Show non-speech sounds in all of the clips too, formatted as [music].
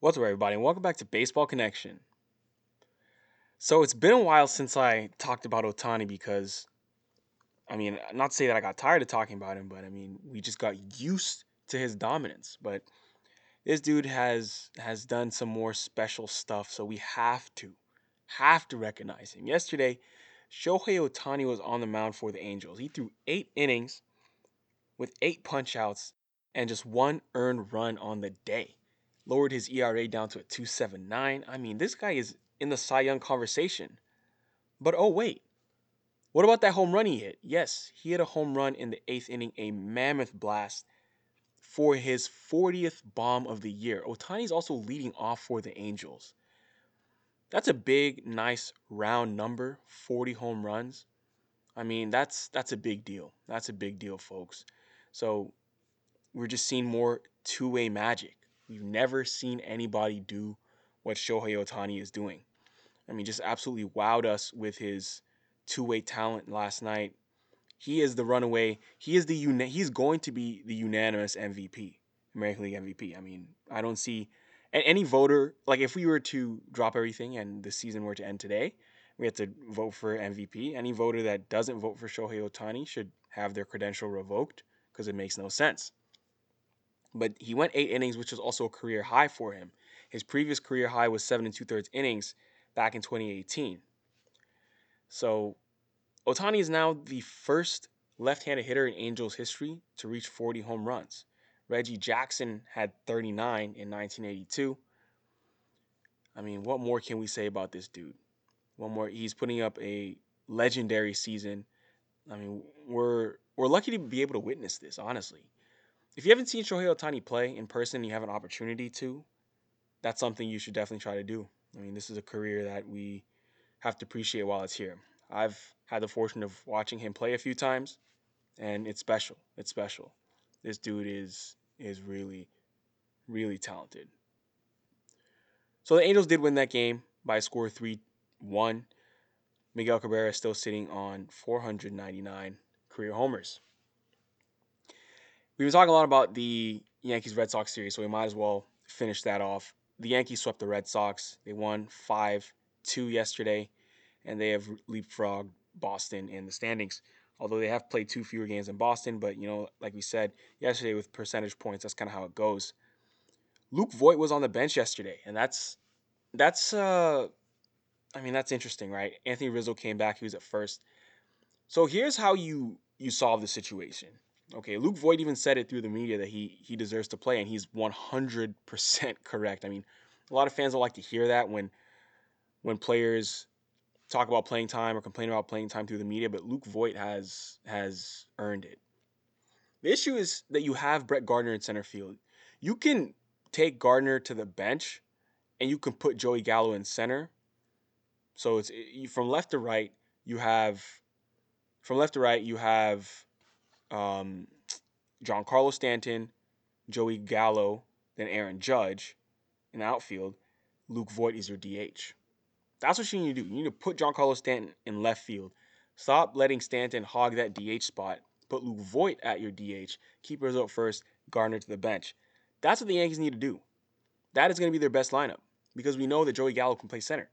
What's up, everybody, and welcome back to Baseball Connection. So it's been a while since I talked about Ohtani because, I mean, not to say that I got tired of talking about him, but I mean, we just got used to his dominance. But this dude has has done some more special stuff, so we have to, have to recognize him. Yesterday, Shohei Ohtani was on the mound for the Angels. He threw eight innings with eight punchouts and just one earned run on the day. Lowered his ERA down to a 279. I mean, this guy is in the Cy Young conversation. But oh, wait. What about that home run he hit? Yes, he hit a home run in the eighth inning, a mammoth blast for his 40th bomb of the year. Ohtani's also leading off for the Angels. That's a big, nice round number, 40 home runs. I mean, that's that's a big deal. That's a big deal, folks. So we're just seeing more two-way magic. We've never seen anybody do what Shohei Ohtani is doing. I mean, just absolutely wowed us with his two-way talent last night. He is the runaway. He is the uni- he's going to be the unanimous MVP, American League MVP. I mean, I don't see any voter like if we were to drop everything and the season were to end today, we have to vote for MVP. Any voter that doesn't vote for Shohei Ohtani should have their credential revoked because it makes no sense. But he went eight innings, which was also a career high for him. His previous career high was seven and two thirds innings back in 2018. So Ohtani is now the first left-handed hitter in Angels history to reach 40 home runs. Reggie Jackson had 39 in 1982. I mean, what more can we say about this dude? One more, he's putting up a legendary season. I mean, we're we're lucky to be able to witness this, honestly. If you haven't seen Shohei Ohtani play in person, you have an opportunity to. That's something you should definitely try to do. I mean, this is a career that we have to appreciate while it's here. I've had the fortune of watching him play a few times, and it's special. It's special. This dude is is really, really talented. So the Angels did win that game by a score three one. Miguel Cabrera is still sitting on 499 career homers. We've been talking a lot about the Yankees Red Sox series, so we might as well finish that off. The Yankees swept the Red Sox. They won 5 2 yesterday, and they have leapfrogged Boston in the standings. Although they have played two fewer games in Boston, but you know, like we said yesterday with percentage points, that's kind of how it goes. Luke Voit was on the bench yesterday, and that's that's uh I mean that's interesting, right? Anthony Rizzo came back, he was at first. So here's how you you solve the situation. Okay, Luke Voit even said it through the media that he he deserves to play, and he's 100% [laughs] correct. I mean, a lot of fans don't like to hear that when when players talk about playing time or complain about playing time through the media, but Luke Voit has has earned it. The issue is that you have Brett Gardner in center field. You can take Gardner to the bench, and you can put Joey Gallo in center. So it's from left to right. You have from left to right. You have um, Giancarlo Stanton, Joey Gallo, then Aaron Judge in the outfield. Luke Voit is your DH. That's what you need to do. You need to put Giancarlo Stanton in left field. Stop letting Stanton hog that DH spot. Put Luke Voit at your DH. Keep at first. Gardner to the bench. That's what the Yankees need to do. That is going to be their best lineup because we know that Joey Gallo can play center.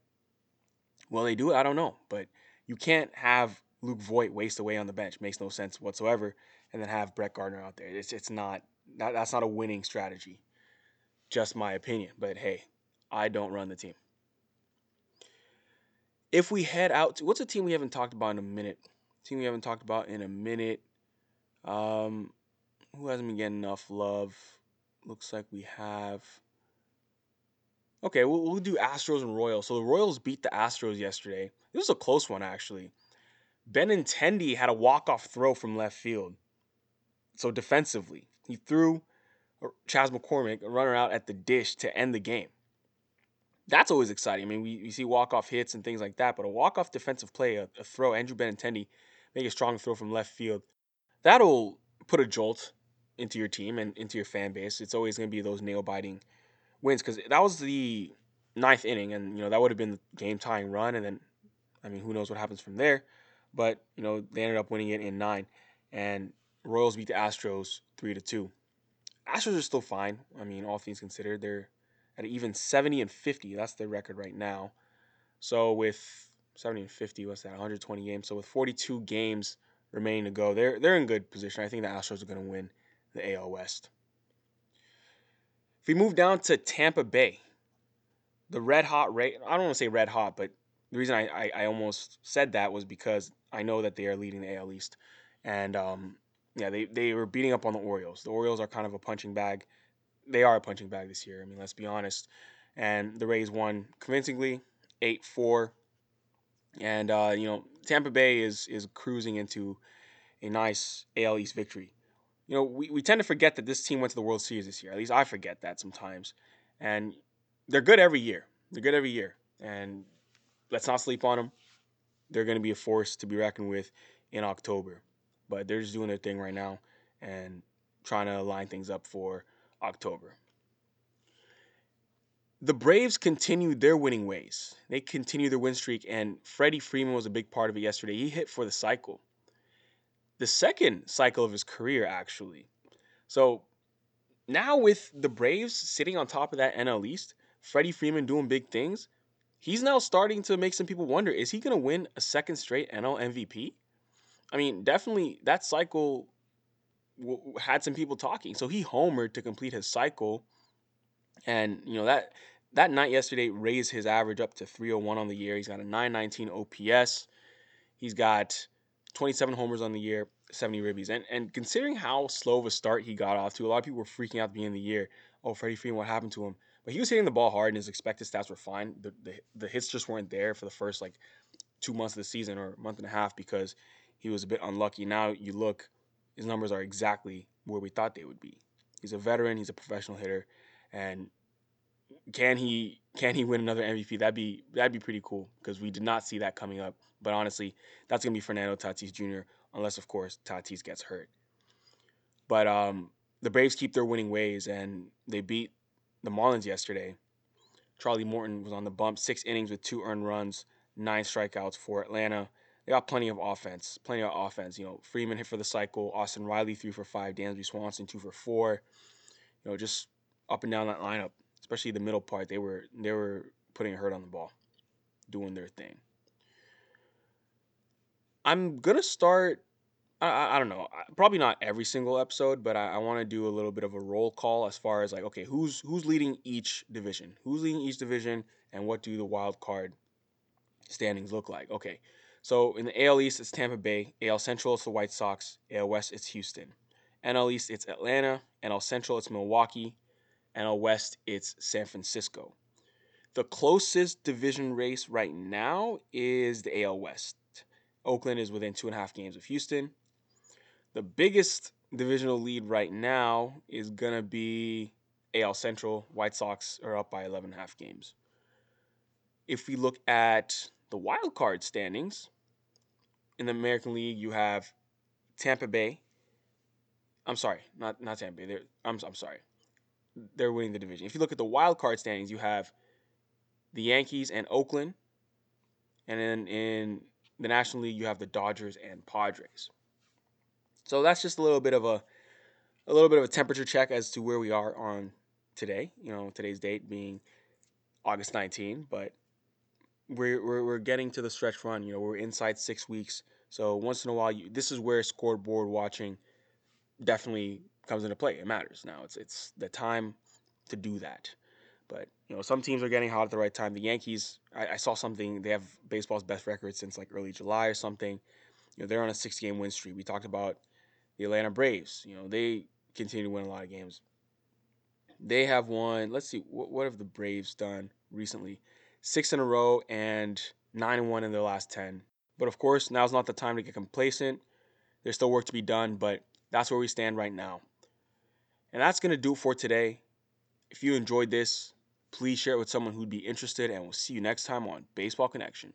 Will they do it? I don't know. But you can't have Luke Voit waste away on the bench. Makes no sense whatsoever. And then have Brett Gardner out there. It's it's not that, that's not a winning strategy. Just my opinion. But hey, I don't run the team. If we head out to what's a team we haven't talked about in a minute? Team we haven't talked about in a minute. Um, who hasn't been getting enough love? Looks like we have. Okay, we'll, we'll do Astros and Royals. So the Royals beat the Astros yesterday. This was a close one, actually. Benintendi had a walk-off throw from left field. So defensively, he threw uh, Chas McCormick, a runner out at the dish to end the game. That's always exciting. I mean, we, we see walk-off hits and things like that, but a walk-off defensive play, a, a throw, Andrew Benintendi make a strong throw from left field, that'll put a jolt into your team and into your fan base. It's always going to be those nail-biting wins because that was the ninth inning, and you know that would have been the game-tying run, and then I mean, who knows what happens from there? But you know they ended up winning it in nine, and Royals beat the Astros three to two. Astros are still fine. I mean, all things considered, they're at even 70 and 50. That's their record right now. So with 70 and 50, what's that? 120 games. So with 42 games remaining to go, they're they're in good position. I think the Astros are going to win the AL West. If we move down to Tampa Bay, the red hot rate. I don't want to say red hot, but the reason I, I, I almost said that was because I know that they are leading the AL East, and um, yeah, they they were beating up on the Orioles. The Orioles are kind of a punching bag. They are a punching bag this year. I mean, let's be honest. And the Rays won convincingly, eight four. And uh, you know, Tampa Bay is is cruising into a nice AL East victory. You know, we, we tend to forget that this team went to the World Series this year. At least I forget that sometimes. And they're good every year. They're good every year. And let's not sleep on them. They're going to be a force to be reckoned with in October. But they're just doing their thing right now and trying to line things up for October. The Braves continued their winning ways. They continued their win streak, and Freddie Freeman was a big part of it yesterday. He hit for the cycle. The second cycle of his career, actually. So now with the Braves sitting on top of that NL East, Freddie Freeman doing big things, he's now starting to make some people wonder is he going to win a second straight NL MVP? I mean, definitely that cycle w- had some people talking. So he homered to complete his cycle. And, you know, that that night yesterday raised his average up to 301 on the year. He's got a 919 OPS. He's got 27 homers on the year, 70 ribbies. And and considering how slow of a start he got off to, a lot of people were freaking out at the beginning of the year. Oh, Freddie Freeman, what happened to him? But he was hitting the ball hard and his expected stats were fine. The, the, the hits just weren't there for the first like two months of the season or month and a half because he was a bit unlucky. Now you look, his numbers are exactly where we thought they would be. He's a veteran, he's a professional hitter, and can he can he win another MVP? That'd be that'd be pretty cool because we did not see that coming up. But honestly, that's gonna be Fernando Tatis Jr. unless of course Tatis gets hurt. But um, the Braves keep their winning ways and they beat the Marlins yesterday. Charlie Morton was on the bump, six innings with two earned runs, nine strikeouts for Atlanta. They got plenty of offense, plenty of offense. You know, Freeman hit for the cycle, Austin Riley three for five, Dansby Swanson two for four. You know, just up and down that lineup, especially the middle part. They were they were putting a hurt on the ball, doing their thing. I'm gonna start I, I don't know. Probably not every single episode, but I, I want to do a little bit of a roll call as far as like, okay, who's who's leading each division? Who's leading each division, and what do the wild card standings look like? Okay, so in the AL East, it's Tampa Bay. AL Central, it's the White Sox. AL West, it's Houston. NL East, it's Atlanta. NL Central, it's Milwaukee. NL West, it's San Francisco. The closest division race right now is the AL West. Oakland is within two and a half games of Houston. The biggest divisional lead right now is going to be AL Central. White Sox are up by 11 and a half games. If we look at the wild card standings in the American League, you have Tampa Bay. I'm sorry, not not Tampa Bay. They're, I'm I'm sorry. They're winning the division. If you look at the wild card standings, you have the Yankees and Oakland. And then in the National League, you have the Dodgers and Padres. So that's just a little bit of a a little bit of a temperature check as to where we are on today. You know, today's date being August 19, but we're, we're, we're getting to the stretch run. You know, we're inside six weeks. So once in a while, you, this is where scoreboard watching definitely comes into play. It matters now. It's it's the time to do that. But you know, some teams are getting hot at the right time. The Yankees, I, I saw something. They have baseball's best record since like early July or something. You know, they're on a six-game win streak. We talked about the Atlanta Braves. You know, they continue to win a lot of games. They have won. Let's see, what, what have the Braves done recently? Six in a row and nine and one in their last ten. But of course, now's not the time to get complacent. There's still work to be done, but that's where we stand right now. And that's gonna do it for today. If you enjoyed this, please share it with someone who'd be interested, and we'll see you next time on Baseball Connection.